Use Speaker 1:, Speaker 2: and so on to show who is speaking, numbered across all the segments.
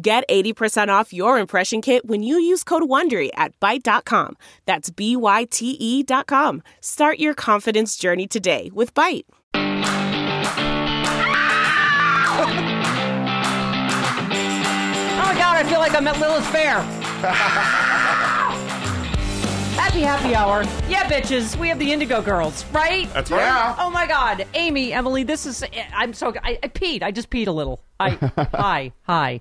Speaker 1: Get 80% off your impression kit when you use code WONDERY at Byte.com. That's B-Y-T-E dot com. Start your confidence journey today with Byte.
Speaker 2: Oh my god, I feel like I'm at Lilith Fair. happy happy hour. Yeah, bitches, we have the Indigo Girls, right?
Speaker 3: That's right. Yeah.
Speaker 2: Oh my god, Amy, Emily, this is. I'm so. I, I peed. I just peed a little. I hi hi.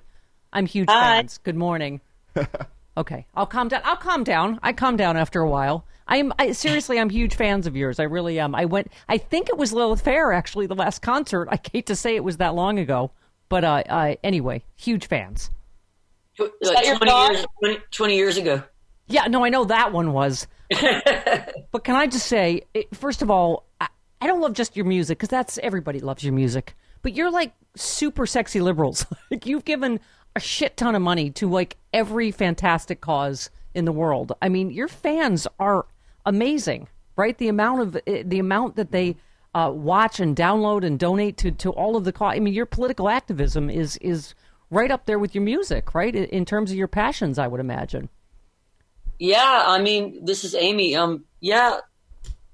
Speaker 2: I'm huge
Speaker 4: Hi.
Speaker 2: fans. Good morning. okay, I'll calm down. I'll calm down. I calm down after a while. I am I, seriously. I'm huge fans of yours. I really am. I went. I think it was Lilith Fair actually. The last concert. I hate to say it was that long ago, but uh, uh anyway, huge fans.
Speaker 4: Is
Speaker 5: like
Speaker 4: that your
Speaker 5: 20
Speaker 4: dog?
Speaker 5: years, 20, 20 years ago.
Speaker 2: Yeah, no, I know that one was. but can I just say, it, first of all, I, I don't love just your music because that's everybody loves your music. But you're like super sexy liberals. like you've given a shit ton of money to like every fantastic cause in the world. I mean, your fans are amazing, right? The amount of eh, the amount that they uh, watch and download and donate to to all of the cause. I mean, your political activism is is right up there with your music, right? In in terms of your passions, I would imagine.
Speaker 5: Yeah, I mean, this is Amy. Um, yeah,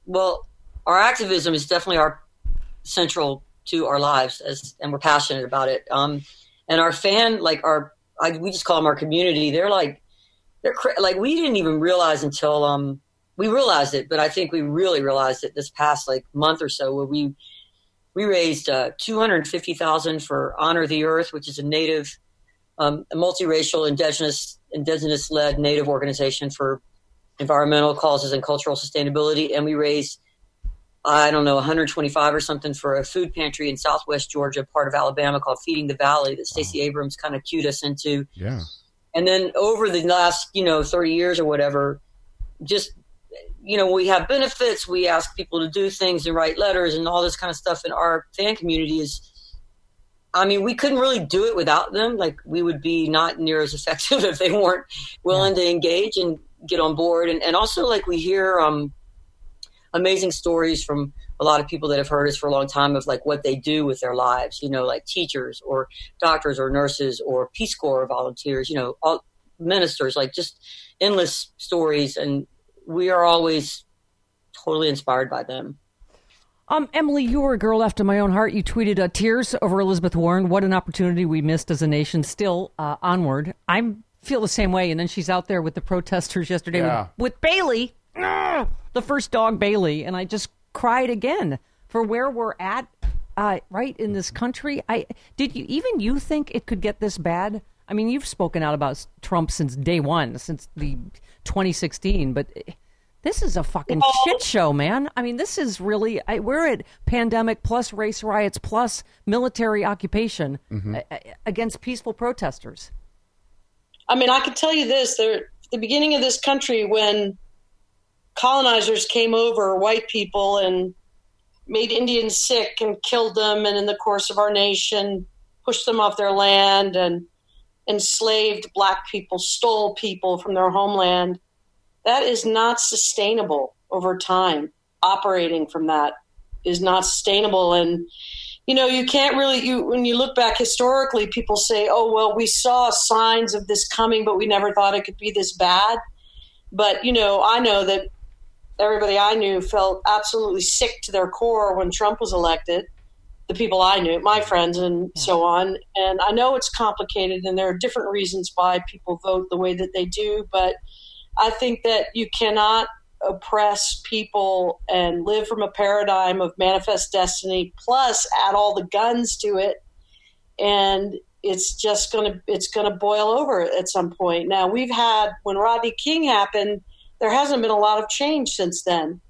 Speaker 5: well, our activism is definitely our central to our lives, as and we're passionate about it. Um, and our fan, like our, I, we just call them our community. They're like, they're like we didn't even realize until um we realized it, but I think we really realized it this past like month or so where we we raised uh, two hundred fifty thousand for Honor the Earth, which is a native, um, a multiracial, indigenous, indigenous-led native organization for environmental causes and cultural sustainability, and we raised I don't know 125 or something for a food pantry in Southwest Georgia, part of Alabama called Feeding the Valley that Stacey Abrams kind of cued us into.
Speaker 3: Yeah.
Speaker 5: And then over the last, you know, 30 years or whatever, just, you know, we have benefits. We ask people to do things and write letters and all this kind of stuff. And our fan community is, I mean, we couldn't really do it without them. Like, we would be not near as effective if they weren't willing to engage and get on board. And, and also, like, we hear um, amazing stories from a lot of people that have heard us for a long time of like what they do with their lives, you know, like teachers or doctors or nurses or Peace Corps volunteers, you know, all ministers, like just endless stories. And we are always totally inspired by them.
Speaker 2: Um, Emily, you were a girl after my own heart. You tweeted uh, tears over Elizabeth Warren. What an opportunity we missed as a nation. Still uh, onward. I feel the same way. And then she's out there with the protesters yesterday
Speaker 3: Yeah.
Speaker 2: with, with Bailey, the first dog Bailey, and I just cried again for where we're at. Uh, right in this country, I did you even you think it could get this bad? I mean, you've spoken out about Trump since day one, since the 2016, but this is a fucking shit show, man. I mean, this is really I, we're at pandemic plus race riots plus military occupation uh, uh, against peaceful protesters.
Speaker 4: I mean, I can tell you this: there, the beginning of this country, when colonizers came over, white people, and made Indians sick and killed them, and in the course of our nation, pushed them off their land and enslaved black people, stole people from their homeland. That is not sustainable over time. Operating from that is not sustainable, and you know you can't really you when you look back historically people say oh well we saw signs of this coming but we never thought it could be this bad but you know i know that everybody i knew felt absolutely sick to their core when trump was elected the people I knew, my friends, and yeah. so on. And I know it's complicated, and there are different reasons why people vote the way that they do. But I think that you cannot oppress people and live from a paradigm of manifest destiny, plus add all the guns to it, and it's just going to it's going to boil over at some point. Now we've had when Rodney King happened, there hasn't been a lot of change since then.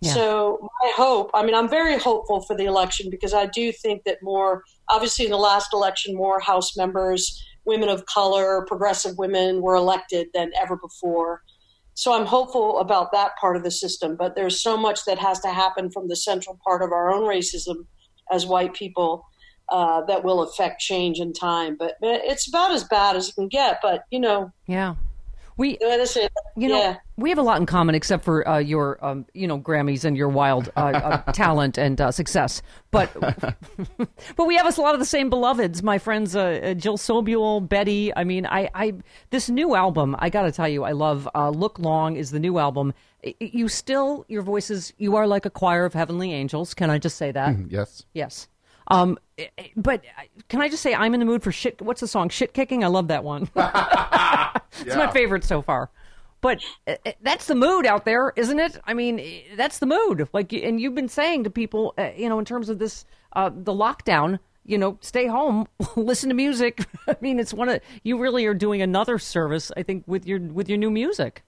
Speaker 4: Yeah. So my hope, I mean, I'm very hopeful for the election because I do think that more, obviously, in the last election, more House members, women of color, progressive women were elected than ever before. So I'm hopeful about that part of the system. But there's so much that has to happen from the central part of our own racism as white people uh, that will affect change in time. But it's about as bad as it can get. But you know,
Speaker 2: yeah, we, you know, yeah. we have a lot in common, except for uh, your, um, you know, Grammys and your wild uh, uh, talent and uh, success. But, but we have a lot of the same beloveds. My friends, uh, uh, Jill Sobule, Betty. I mean, I, I, this new album, I got to tell you, I love. Look Long is the new album. You still, your voices, you are like a choir of heavenly angels. Can I just say that?
Speaker 3: Mm, yes.
Speaker 2: Yes. Um, but can I just say I'm in the mood for shit? What's the song? Shit kicking. I love that one. it's yeah. my favorite so far. But uh, that's the mood out there, isn't it? I mean, that's the mood. Like, and you've been saying to people, uh, you know, in terms of this, uh, the lockdown. You know, stay home, listen to music. I mean, it's one of you really are doing another service. I think with your with your new music.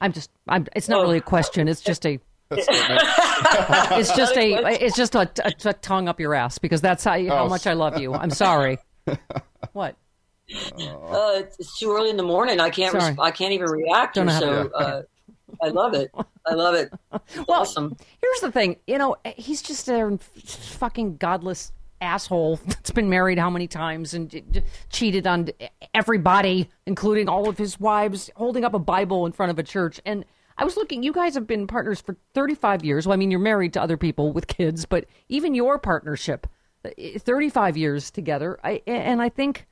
Speaker 2: I'm just, I'm. It's not really a question. It's just a it's just a it's just a, a, a, tongue up your ass because that's how, how oh. much I love you. I'm sorry. what?
Speaker 5: Uh, it's too early in the morning. I can't. Res- I can't even react. Don't so uh, I love it. I love it. It's well, awesome.
Speaker 2: Here's the thing. You know, he's just a fucking godless asshole that's been married how many times and cheated on everybody, including all of his wives, holding up a Bible in front of a church and I was looking, you guys have been partners for 35 years. Well, I mean, you're married to other people with kids, but even your partnership, eh, 35 years together. I, and I think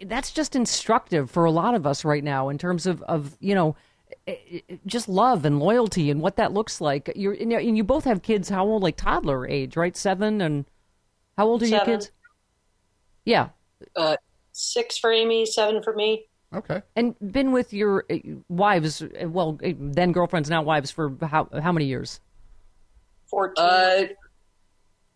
Speaker 2: that's just instructive for a lot of us right now in terms of, of you know, just love and loyalty and what that looks like. You're, and you both have kids, how old? Like toddler age, right? Seven and how old are seven. your kids? Yeah.
Speaker 4: Uh, six for Amy, seven for me.
Speaker 3: Okay.
Speaker 2: And been with your uh, wives, uh, well, uh, then girlfriends, now wives, for how how many years?
Speaker 4: Fourteen.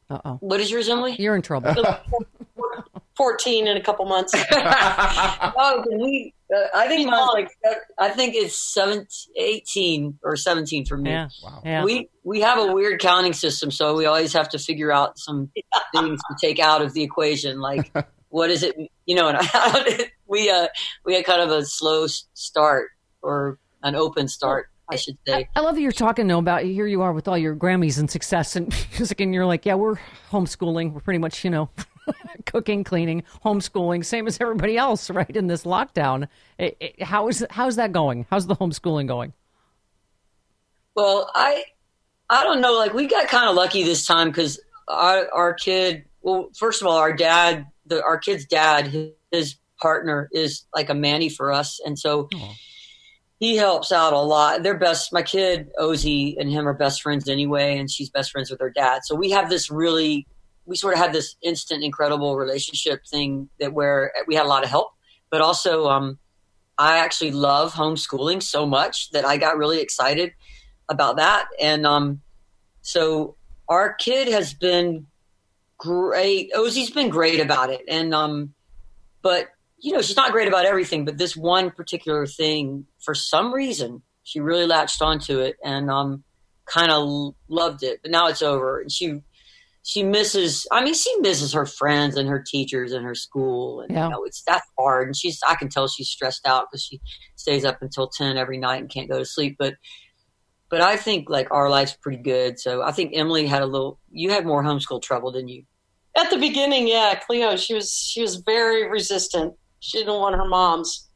Speaker 5: Uh oh. What is yours, Emily?
Speaker 2: You're in trouble.
Speaker 4: Fourteen in a couple months.
Speaker 5: oh, we, uh, I think mine's like I think it's 17, 18 or seventeen for me.
Speaker 2: Yeah. Wow. Yeah.
Speaker 5: We we have a weird counting system, so we always have to figure out some things to take out of the equation, like what is it? You know, and I, we uh we had kind of a slow start or an open start. I should say.
Speaker 2: I, love that you're talking though about here you are with all your Grammys and success and music, and you're like, yeah, we're homeschooling. We're pretty much, you know, cooking, cleaning, homeschooling, same as everybody else, right? In this lockdown, it, it, how is how's that going? How's the homeschooling going?
Speaker 5: Well, I I don't know. Like we got kind of lucky this time because our our kid. Well, first of all, our dad, the our kid's dad, his partner is like a Manny for us, and so Aww. he helps out a lot. They're best. My kid Ozzy and him are best friends anyway, and she's best friends with her dad. So we have this really, we sort of had this instant, incredible relationship thing that where we had a lot of help, but also um, I actually love homeschooling so much that I got really excited about that, and um, so our kid has been great. Ozzy's been great about it, and um, but you know, she's not great about everything, but this one particular thing, for some reason, she really latched onto it and um, kind of loved it. But now it's over, and she she misses. I mean, she misses her friends and her teachers and her school, and yeah. you know, it's that's hard. And she's I can tell she's stressed out because she stays up until ten every night and can't go to sleep. But but I think like our life's pretty good. So I think Emily had a little. You had more homeschool trouble than you.
Speaker 4: At the beginning, yeah, Cleo, she was she was very resistant she didn't want her mom's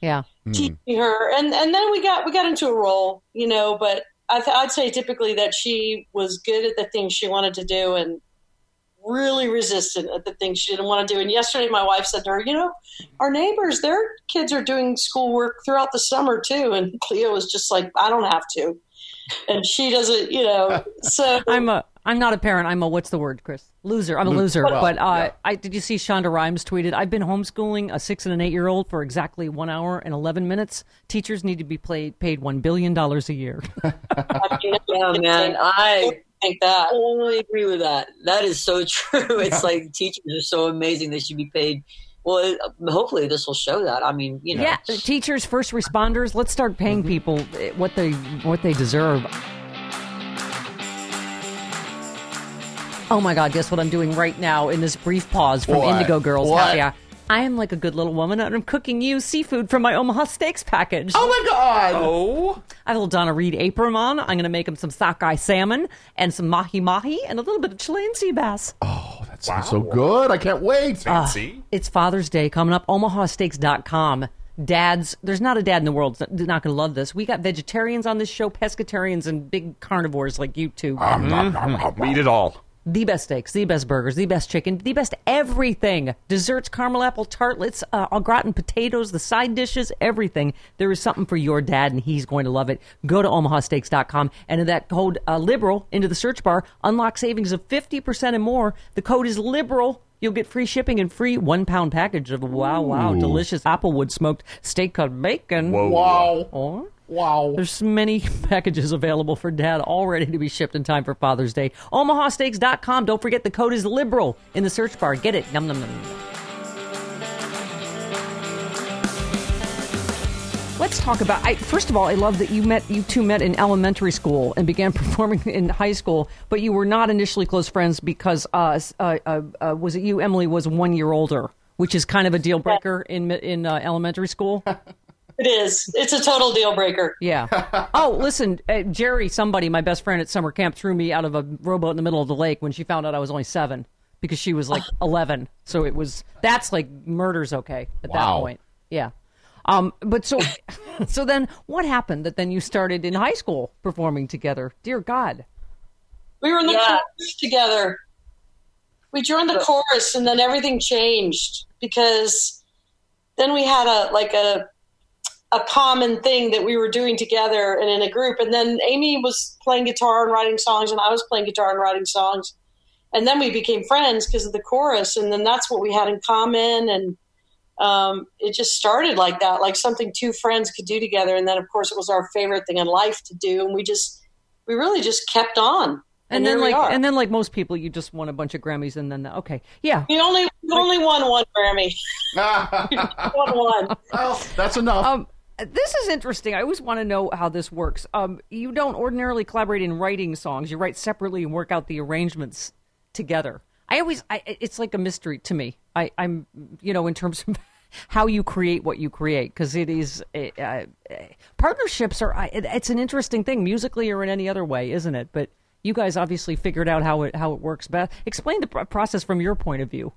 Speaker 2: yeah hmm.
Speaker 4: teaching her, and and then we got we got into a role, you know. But I th- I'd say typically that she was good at the things she wanted to do and really resistant at the things she didn't want to do. And yesterday, my wife said to her, "You know, our neighbors, their kids are doing schoolwork throughout the summer too." And Cleo was just like, "I don't have to," and she doesn't, you know. So
Speaker 2: I'm a I'm not a parent. I'm a what's the word, Chris? Loser. I'm a loser.
Speaker 3: well,
Speaker 2: but uh,
Speaker 3: yeah.
Speaker 2: I did you see Shonda Rhimes tweeted? I've been homeschooling a six and an eight year old for exactly one hour and eleven minutes. Teachers need to be paid paid one billion dollars a year.
Speaker 4: I
Speaker 5: Yeah, man. I
Speaker 4: think that.
Speaker 5: totally agree with that. That is so true. It's like teachers are so amazing; they should be paid. Well, hopefully this will show that. I mean, you know,
Speaker 2: yeah, teachers, first responders. Let's start paying
Speaker 3: Mm-hmm.
Speaker 2: people eh, what they what they deserve. Oh my God! Guess what I'm doing right now in this brief pause from
Speaker 3: What?
Speaker 2: Indigo Girls
Speaker 3: What?
Speaker 2: Happy Hour. I am like a good little woman, and I'm cooking you seafood from my Omaha Steaks package.
Speaker 3: Oh my god!
Speaker 6: Oh,
Speaker 2: I have a little Donna Reed apron on. I'm going to make him some sockeye salmon and some mahi mahi and a little bit of Chilean sea bass.
Speaker 3: Oh, that sounds so good. I can't wait.
Speaker 6: fancy.
Speaker 2: It's Father's Day coming up. OmahaSteaks.com. Dads, there's not a dad in the world that's not going to love this. We got vegetarians on this show, pescatarians, and big carnivores like you two. Mm-hmm.
Speaker 6: we eat it all.
Speaker 2: The best steaks, the best burgers, the best chicken, the best everything. Desserts, caramel apple tartlets, uh, au gratin potatoes, the side dishes, everything. There is something for your dad, and he's going to love it. Go to omahasteaks.com and in that code uh, liberal into the search bar, unlock savings of 50% and more. The code is liberal. You'll get free shipping and free one pound package of wow, wow, delicious applewood smoked steak cut bacon.
Speaker 6: Whoa.
Speaker 3: Wow.
Speaker 2: Or
Speaker 3: Wow.
Speaker 2: there's many packages available for dad all ready to be shipped in time for Father's Day. OmahaSteaks.com. Don't forget the code is liberal in the search bar. Get it. Num, num, num. Let's talk about. I, first of all, I love that you met. You two met in elementary school and began performing in high school, but you were not initially close friends because uh, uh, uh, uh, was it you? Emily was one year older, which is kind of a deal breaker in in uh, elementary school.
Speaker 4: It is. It's a total deal breaker.
Speaker 2: Yeah. Oh, listen, uh, Jerry, somebody, my best friend at summer camp, threw me out of a rowboat in the middle of the lake when she found out I was only seven because she was like 11. So it was, that's like murder's okay at that
Speaker 3: Wow.
Speaker 2: point. Yeah. Um, but so, so then what happened that then you started in high school performing together? Dear God.
Speaker 4: We were in the
Speaker 5: Yeah.
Speaker 4: chorus together. We joined the chorus, and then everything changed because then we had a like a a common thing that we were doing together and in a group. And then Amy was playing guitar and writing songs, and I was playing guitar and writing songs. And then we became friends because of the chorus, and then that's what we had in common. And um, it just started like that, like something two friends could do together. And then, of course, it was our favorite thing in life to do, and we just we really just kept on.
Speaker 2: And,
Speaker 4: here
Speaker 2: then like, and then like most people, you just won a bunch of Grammys and then, okay. Yeah.
Speaker 4: you only we only won one Grammy. won one.
Speaker 3: well, that's enough.
Speaker 2: Um, this is interesting. I always want to know how this works. Um, you don't ordinarily collaborate in writing songs. You write separately and work out the arrangements together. I always, I, it's like a mystery to me. I, I'm, you know, in terms of how you create what you create, because it is uh, partnerships are. It, it's an interesting thing, musically or in any other way, isn't it? But you guys obviously figured out how it how it works best. Explain the pr- process from your point of view.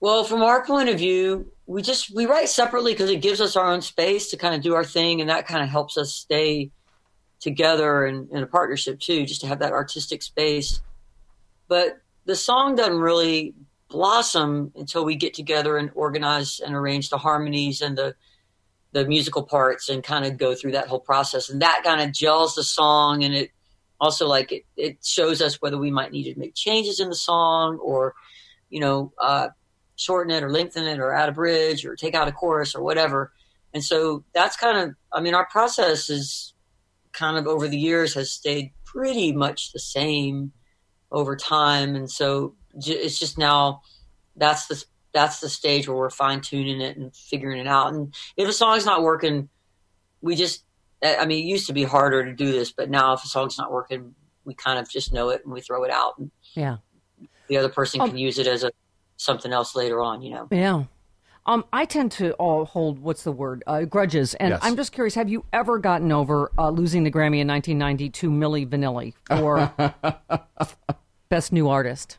Speaker 5: Well, from our point of view, we just we write separately because it gives us our own space to kind of do our thing, and that kind of helps us stay together and in a partnership too, just to have that artistic space. But the song doesn't really blossom until we get together and organize and arrange the harmonies and the the musical parts and kind of go through that whole process, and that kind of gels the song, and it also like it it shows us whether we might need to make changes in the song or you know. uh shorten it or lengthen it or add a bridge or take out a chorus or whatever. And so that's kind of, I mean, our process is kind of over the years has stayed pretty much the same over time. And so it's just now that's the, that's the stage where we're fine tuning it and figuring it out. And if a song's not working, we just, I mean, it used to be harder to do this, but now if a song's not working, we kind of just know it and we throw it out. And
Speaker 2: Yeah.
Speaker 5: the other person
Speaker 2: Um,
Speaker 5: can use it as a something else later on, you know.
Speaker 2: Yeah. Um, I tend to all hold what's the word uh, grudges, and
Speaker 3: Yes.
Speaker 2: I'm just curious: Have you ever gotten over uh, losing the Grammy in 1990 to Milli Vanilli for Best New Artist?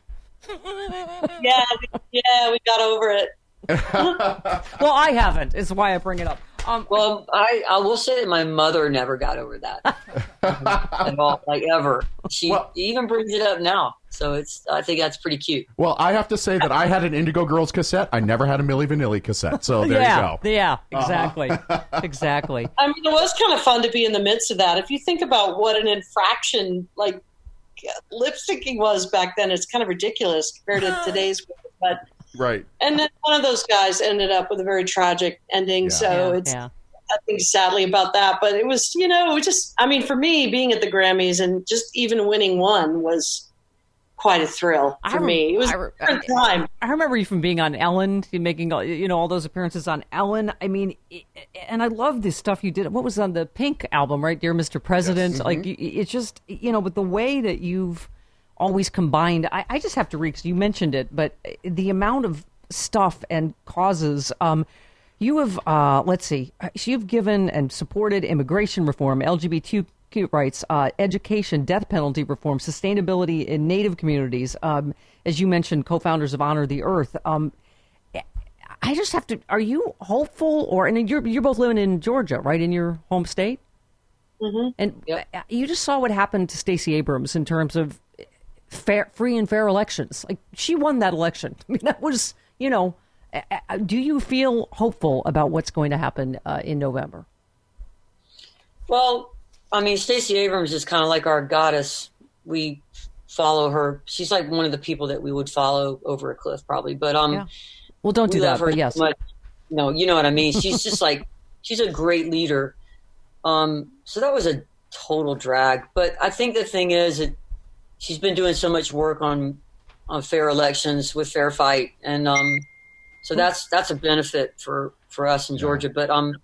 Speaker 4: Yeah, yeah, we got over it.
Speaker 2: Well, I haven't. Is why I bring it up. Um,
Speaker 5: Well, I, I will say that my mother never got over that at all, like ever. She
Speaker 3: Well-
Speaker 5: even brings it up now, so it's. I think that's pretty cute.
Speaker 3: well, I have to say that I had an Indigo Girls cassette. I never had a Milli Vanilli cassette. So there
Speaker 2: yeah,
Speaker 3: you go.
Speaker 2: yeah, exactly, exactly.
Speaker 4: I mean, it was kind of fun to be in the midst of that. If you think about what an infraction, like lip syncing was back then. It's kind of ridiculous compared to today's. But
Speaker 3: Right.
Speaker 4: and then one of those guys ended up with a very tragic ending.
Speaker 3: Yeah.
Speaker 4: So
Speaker 2: Yeah,
Speaker 4: it's
Speaker 2: yeah.
Speaker 4: I think sadly about that. But it was you know it was just I mean for me being at the Grammys and just even winning one was quite a thrill
Speaker 2: I
Speaker 4: for
Speaker 2: rem-
Speaker 4: me. It was
Speaker 2: I
Speaker 4: a
Speaker 2: re-
Speaker 4: different time.
Speaker 2: I remember you from being on Ellen, you making all- you know all those appearances on Ellen. I mean, i- and I love this stuff you did. What was on the Pink album, right, dear Mr. President?
Speaker 3: Mm-hmm.
Speaker 2: Like y- it's just you know, but the way that you've always combined. I, I just have to read because you mentioned it, but the amount of stuff and causes. Um, you have, uh, let's see, you've given and supported immigration reform, LGBTQ rights, uh, education, death penalty reform, sustainability in Native communities. Um, as you mentioned, co-founders of Honor the Earth. Um, I just have to. Are you hopeful, or and you're you're both living in Georgia, right, in your home state? Mm-hmm. And uh, you just saw what happened to Stacey Abrams in terms of fair, free and fair elections. Like she won that election. I mean, that was you know. Do you feel hopeful about what's going to happen uh, in November?
Speaker 5: Well, I mean, Stacey Abrams is kind of like our goddess. We follow her. She's like one of the people that we would follow over a cliff, probably. But um,
Speaker 2: Yeah. Well, don't do that.
Speaker 5: her
Speaker 2: But yes,
Speaker 5: much. No, you know what I mean. She's just like she's a great leader. Um, so that was a total drag. But I think the thing is that she's been doing so much work on on fair elections with Fair Fight, and um, so that's that's a benefit for for us in Georgia. But um,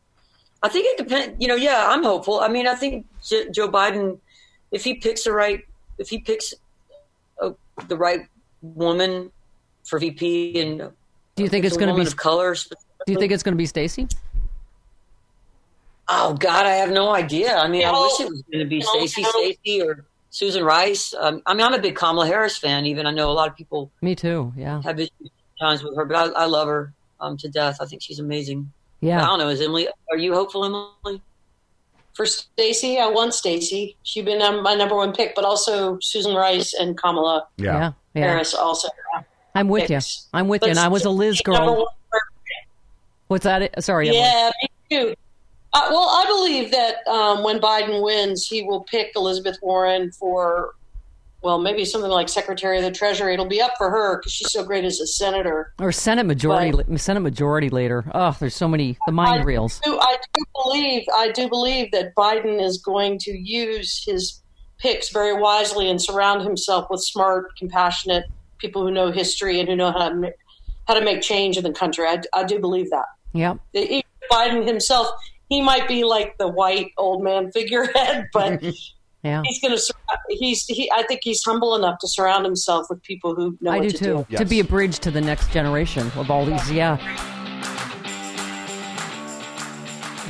Speaker 5: I think it depends. You know, yeah, I'm hopeful. I mean, I think J- Joe Biden, if he picks the right, if he picks uh, the right woman for VP, and
Speaker 2: do you think it's going to be?
Speaker 5: of color.
Speaker 2: Do you think it's going to be Stacey?
Speaker 5: Oh God, I have no idea. I mean, I wish it was going to be
Speaker 4: No,
Speaker 5: Stacey,
Speaker 4: no.
Speaker 5: Stacey, or Susan Rice. Um, I mean, I'm a big Kamala Harris fan. Even I know a lot of people
Speaker 2: Me too. Yeah.
Speaker 5: have issues times with her, but I, I love her um, to death. I think she's amazing.
Speaker 2: Yeah.
Speaker 5: I don't know. Is Emily? Are you hopeful, Emily?
Speaker 4: For Stacey, I want Stacey. She's been um, my number one pick, but also Susan Rice and Kamala
Speaker 3: Yeah.
Speaker 2: Yeah. Yeah.
Speaker 4: Harris also.
Speaker 2: I'm with you. I'm with you. And I was a Liz girl. What's that? Sorry. Emily.
Speaker 4: Yeah, me too. Uh, well, I believe that um, when Biden wins, he will pick Elizabeth Warren for, well, maybe something like Secretary of the Treasury. It'll be up for her because she's so great as a senator.
Speaker 2: Or Senate majority, Senate majority leader. Oh, there's so many the mind
Speaker 4: I
Speaker 2: reels.
Speaker 4: do, I do believe, I do believe that Biden is going to use his picks very wisely and surround himself with smart, compassionate people who know history and who know how to how to make change in the country. I, I do believe that. Even Biden himself, he might be like the white old man figurehead, but
Speaker 2: Yeah.
Speaker 4: he's going to. He's. He, I think he's humble enough to surround himself with people who know
Speaker 2: I
Speaker 4: what
Speaker 2: do
Speaker 4: to
Speaker 2: too.
Speaker 4: do.
Speaker 3: Yes.
Speaker 2: To be a bridge to the next generation of all these. Yeah.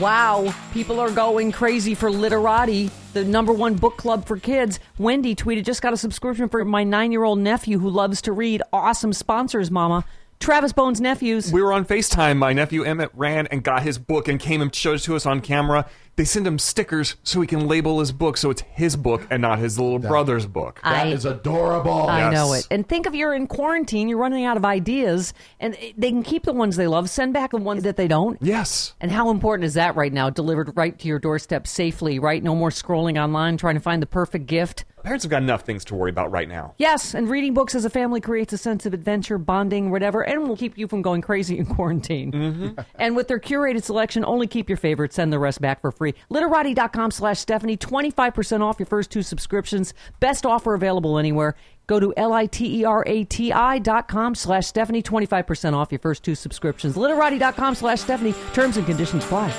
Speaker 2: Wow, people are going crazy for Literati, the number one book club for kids. Wendy tweeted, just got a subscription for my nine year old nephew who loves to read. Awesome sponsors, Mama. Travis Bones Nephews.
Speaker 6: We were on FaceTime. My nephew Emmett ran and got his book and came and showed it to us on camera. They send him stickers so he can label his book so it's his book and not his little brother's book.
Speaker 3: That
Speaker 2: I-
Speaker 3: is adorable.
Speaker 2: I
Speaker 6: Yes.
Speaker 2: know it. And think of you're in quarantine, you're running out of ideas, and they can keep the ones they love, send back the ones that they don't.
Speaker 6: yes.
Speaker 2: And how important is that right now? Delivered right to your doorstep safely, right? No more scrolling online trying to find the perfect gift.
Speaker 6: Parents have got enough things to worry about right now.
Speaker 2: Yes, and reading books as a family creates a sense of adventure, bonding, whatever, and will keep you from going crazy in quarantine. Mm-hmm. and with their curated selection, only keep your favorites, send the rest back for free. Literati.com slash Stephanie, 25% off your first two subscriptions. Best offer available anywhere. Go to L-I-T-E-R-A-T-I dot com slash Stephanie, 25% off your first two subscriptions. Literati.com slash Stephanie, terms and conditions apply.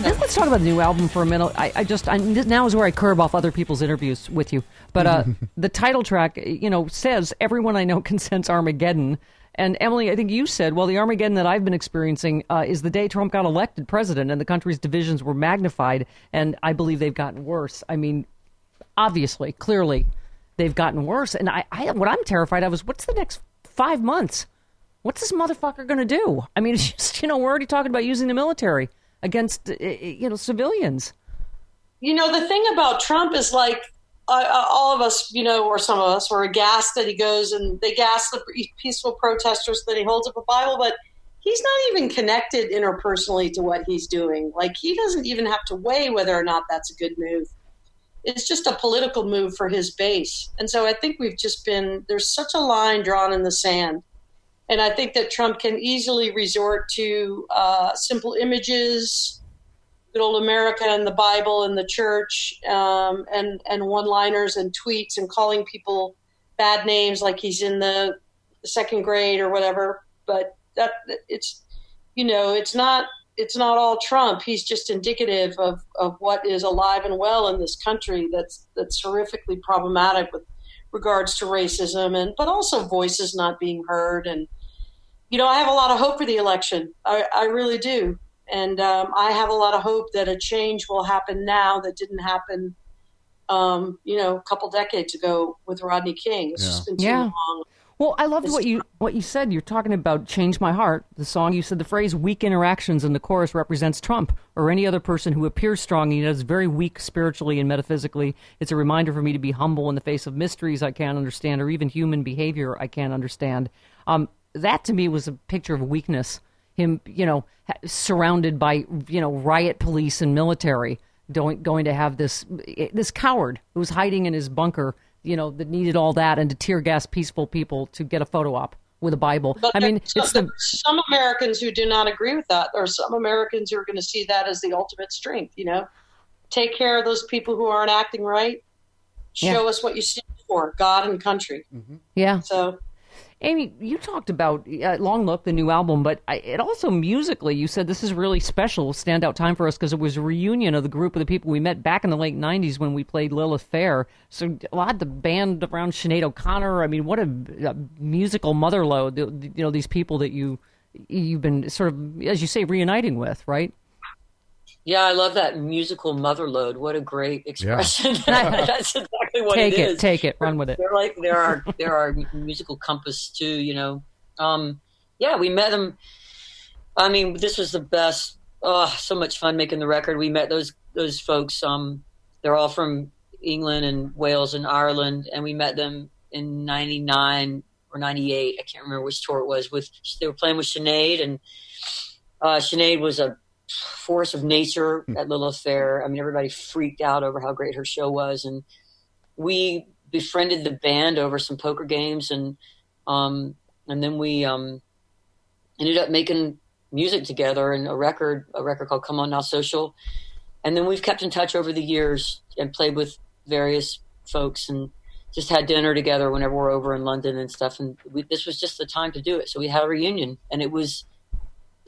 Speaker 2: Let's talk about the new album for a minute. I, I just I, now is where I curb off other people's interviews with you. But uh, the title track, you know, says everyone I know consents Armageddon. And Emily, I think you said, well, the Armageddon that I've been experiencing uh, is the day Trump got elected president, and the country's divisions were magnified, and I believe they've gotten worse. I mean, obviously, clearly, they've gotten worse. And I, I what I'm terrified of is what's the next five months? What's this motherfucker going to do? I mean, it's just, you know, we're already talking about using the military against, uh, you know, civilians.
Speaker 4: You know, the thing about Trump is like all of us, you know, or some of us were aghast that he goes and they gas the peaceful protesters that he holds up a Bible, but he's not even connected interpersonally to what he's doing. Like he doesn't even have to weigh whether or not that's a good move. It's just a political move for his base. And so I think we've just been there's such a line drawn in the sand. And I think that Trump can easily resort to uh, simple images, good old America and the Bible and the church, um, and and one-liners and tweets and calling people bad names like he's in the second grade or whatever. But that it's you know it's not it's not all Trump. He's just indicative of, of what is alive and well in this country that's that's horrifically problematic with regards to racism and but also voices not being heard and you know I have a lot of hope for the election. I, I really do, and um, I have a lot of hope that a change will happen now that didn't happen, um, you know, a couple decades ago with Rodney King. It's
Speaker 3: Yeah.
Speaker 4: just been too
Speaker 2: Yeah.
Speaker 4: long.
Speaker 2: Well, I loved what you what you said. You're talking about "Change My Heart," the song. You said the phrase "weak interactions" in the chorus represents Trump or any other person who appears strong and yet is very weak spiritually and metaphysically. It's a reminder for me to be humble in the face of mysteries I can't understand or even human behavior I can't understand. Um, that to me was a picture of weakness. Him, you know, surrounded by you know riot police and military, going going to have this eh, this coward who was hiding in his bunker you know, that needed all that and to tear gas peaceful people to get a photo op with a Bible.
Speaker 4: But
Speaker 2: I mean,
Speaker 4: there-
Speaker 2: it's
Speaker 4: some,
Speaker 2: the
Speaker 4: some Americans who do not agree with that. There are some Americans who are going to see that as the ultimate strength. You know, take care of those people who aren't acting right. Show
Speaker 2: Yeah.
Speaker 4: us what you stand for, God and country. Mm-hmm.
Speaker 2: yeah.
Speaker 4: So
Speaker 2: Amy, you talked about uh, Long Look, the new album, but I, it also musically, you said this is really special, standout time for us because it was a reunion of the group of the people we met back in the late '90s when we played Lilith Fair. So a lot of the band around Sinead O'Connor. I mean, what a, a musical the- You know, these people that you you've been sort of, as you say, reuniting with, right?
Speaker 5: Yeah, I love that musical motherload. What a great expression. That's exactly what it is.
Speaker 2: take
Speaker 5: it
Speaker 2: it,
Speaker 5: is.
Speaker 2: take it, run with it.
Speaker 5: They're like there are our they're musical compass too. You know. Um, yeah, we met them. I mean, this was the best. Oh, so much fun making the record. We met those those folks. Um, they're all from England and Wales and Ireland, and we met them in '99 or '98. I can't remember which tour it was. With they were playing with Sinead, and uh, Sinead was a force of nature at Lilith Fair. I mean, everybody freaked out over how great her show was, and we befriended the band over some poker games, and um, and then we um, ended up making music together and a record, a record called "Come On Now Social," and then we've kept in touch over the years and played with various folks and just had dinner together whenever we're over in London and stuff. And we, this was just the time to do it, so we had a reunion, and it was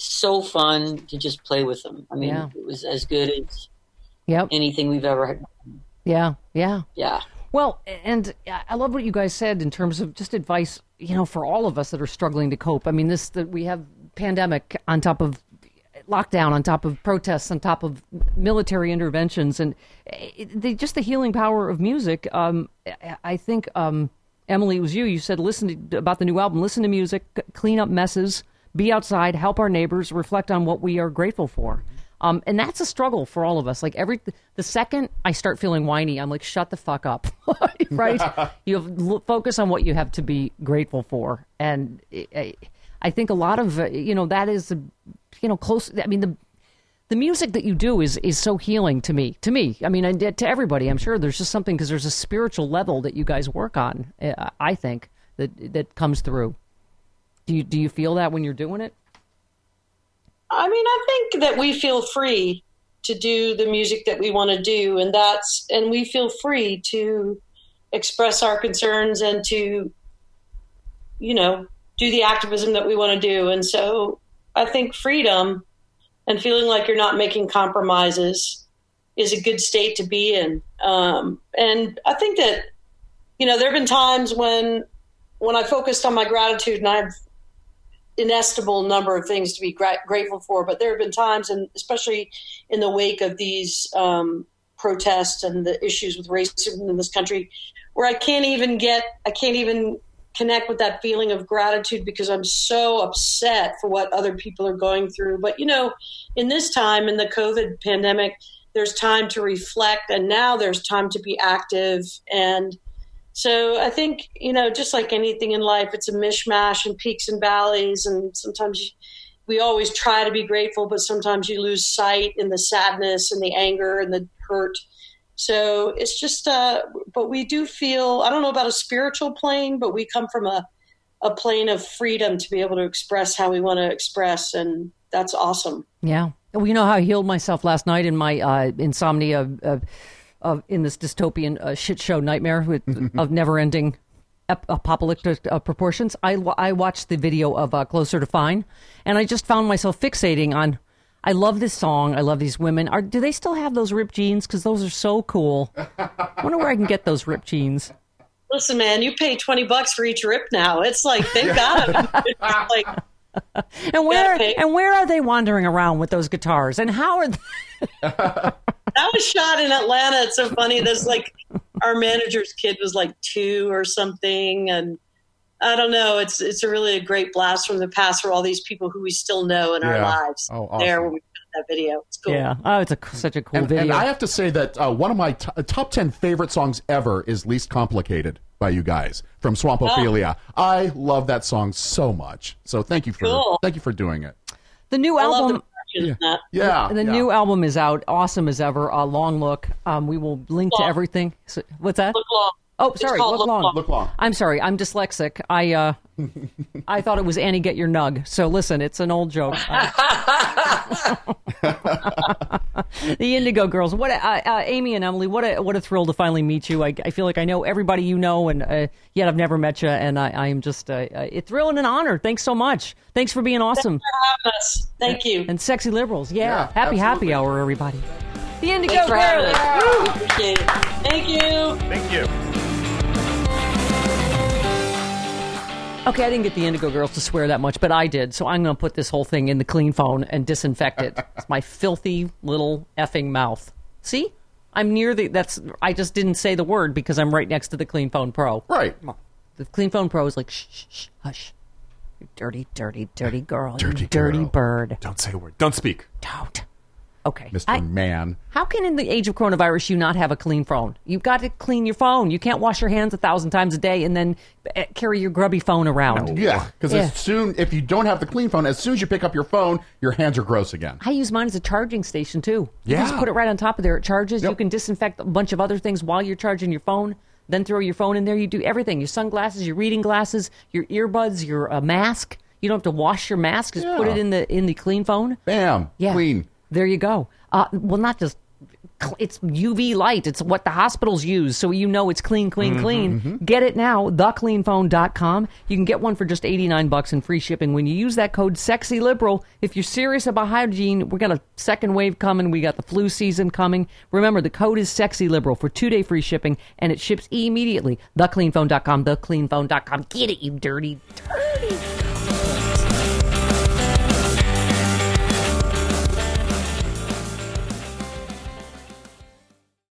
Speaker 5: so fun to just play with them. I mean,
Speaker 2: Yeah.
Speaker 5: it was as good as
Speaker 2: Yep.
Speaker 5: anything we've ever had.
Speaker 2: Yeah. Yeah.
Speaker 5: Yeah.
Speaker 2: Well, and I love what you guys said in terms of just advice, you know, for all of us that are struggling to cope. I mean, this that we have pandemic on top of lockdown, on top of protests, on top of military interventions, and it, the, just the healing power of music. Um, I- I think um, Emily, it was you. You said listen to, about the new album. Listen to music, clean up messes, be outside, help our neighbors, reflect on what we are grateful for. Um, and that's a struggle for all of us. Like every the second I start feeling whiny, I'm like, shut the fuck up, right? you have, focus on what you have to be grateful for, and I, I think a lot of you know that is, you know, close. I mean the the music that you do is is so healing to me. To me, I mean, and to everybody. I'm sure there's just something because there's a spiritual level that you guys work on. Uh, I think that that comes through. Do you do you feel that when you're doing it?
Speaker 4: I mean, I think that we feel free to do the music that we want to do, and that's and we feel free to express our concerns and to, you know, do the activism that we want to do. And so, I think freedom and feeling like you're not making compromises is a good state to be in. Um, and I think that, you know, there have been times when when I focused on my gratitude, and I've inestimable number of things to be gra- grateful for. But there have been times, and especially in the wake of these um, protests and the issues with racism in this country, where I can't even get, I can't even connect with that feeling of gratitude because I'm so upset for what other people are going through. But you know, in this time in the COVID pandemic, there's time to reflect, and now there's time to be active and. So I think you know, just like anything in life, it's a mishmash and peaks and valleys, and sometimes you, we always try to be grateful, but sometimes you lose sight in the sadness and the anger and the hurt. So it's just, uh, but we do feel, I don't know about a spiritual plane, but we come from a, a plane of freedom to be able to express how we want to express. And that's awesome.
Speaker 2: Yeah. Well, you know how I healed myself last night in my uh, insomnia of, of, in this dystopian uh, shit show nightmare with, of never ending ap- apocalyptic uh, proportions. I, I watched the video of uh, Closer to Fine, and I just found myself fixating on. I love this song. I love these women. Are do they still have those ripped jeans? Because those are so cool. I wonder where I can get those ripped jeans.
Speaker 4: Listen, man, you pay twenty bucks for each rip now. It's like they've got them. It's like
Speaker 2: And where and where are they wandering around with those guitars? And how are they,
Speaker 4: that was shot in Atlanta. It's so funny. There's like our manager's kid was like two or something, and I don't know. It's it's a really a great blast from the past for all these people who we still know in our lives.
Speaker 3: Oh,
Speaker 4: There when we did that video, it's cool.
Speaker 2: Yeah. Oh, it's a such a cool
Speaker 3: And,
Speaker 2: video.
Speaker 3: and I have to say that uh, one of my t- top 10 favorite songs ever is Least Complicated by you guys from Swamp Ophelia. I love that song so much. So thank you for
Speaker 4: Cool.
Speaker 3: thank you for doing it.
Speaker 2: the new
Speaker 4: I love
Speaker 2: album.
Speaker 4: The production of that.
Speaker 3: Yeah.
Speaker 2: The
Speaker 3: yeah.
Speaker 2: new album is out, awesome as ever. A long look. Um, we will link to
Speaker 4: Long.
Speaker 2: everything. So, what's that?
Speaker 4: Look long.
Speaker 2: Oh, sorry. Look
Speaker 4: Look
Speaker 2: long.
Speaker 4: Long.
Speaker 3: Look long.
Speaker 2: I'm sorry. I'm dyslexic. I uh, I thought it was Annie Get Your Nug. So listen, it's an old joke. the Indigo Girls. What? A, uh, uh, Amy and Emily. What a what a thrill to finally meet you. I, I feel like I know everybody you know, and uh, yet I've never met you. And I, I am just uh, uh, it's thrill and an honor. Thanks so much. Thanks for being awesome.
Speaker 4: For having us. Thank you.
Speaker 2: And sexy liberals. Yeah.
Speaker 3: Yeah,
Speaker 2: happy happy hour, everybody. The Indigo
Speaker 4: Thanks for having
Speaker 2: Girls.
Speaker 4: us. We appreciate it. Thank you.
Speaker 6: Thank you.
Speaker 2: Okay, I didn't get the Indigo Girls to swear that much, but I did. So I'm going to put this whole thing in the clean phone and disinfect it. it's my filthy little effing mouth. See? I'm near the. That's. I just didn't say the word because I'm right next to the Clean Phone Pro.
Speaker 3: Right.
Speaker 2: The Clean Phone Pro is like, shh, shh, shh, hush. You dirty, dirty, dirty girl.
Speaker 3: Dirty
Speaker 2: you dirty
Speaker 3: girl.
Speaker 2: bird.
Speaker 6: Don't say a word. Don't speak.
Speaker 2: Don't. Okay.
Speaker 3: Mr.
Speaker 2: I-
Speaker 3: Man.
Speaker 2: how can, in the age of coronavirus, you not have a clean phone? You've got to clean your phone. You can't wash your hands a thousand times a day and then eh, carry your grubby phone around.
Speaker 3: Yeah, because
Speaker 2: Yeah.
Speaker 3: as soon if you don't have the clean phone, as soon as you pick up your phone, your hands are gross again.
Speaker 2: I use mine as a charging station too. You
Speaker 3: Yeah.
Speaker 2: just put it right on top of there. It charges. You can disinfect a bunch of other things while you're charging your phone. Then throw your phone in there. You do everything. Your sunglasses, your reading glasses, your earbuds, your uh, mask. You don't have to wash your mask. Just put it in the in the clean phone.
Speaker 3: Bam.
Speaker 2: Yeah.
Speaker 3: Clean.
Speaker 2: There you go. Uh, well, not just. It's UV light. It's what the hospitals use, so you know it's clean, clean,
Speaker 3: Mm-hmm,
Speaker 2: clean. Get it now, thecleanphone.com. You can get one for just 89 bucks and free shipping when you use that code SEXYLIBERAL. If you're serious about hygiene, we got a second wave coming. We got the flu season coming. Remember, the code is SEXYLIBERAL for two-day free shipping, and it ships immediately. Thecleanphone.com, thecleanphone.com. Get it, you dirty, dirty.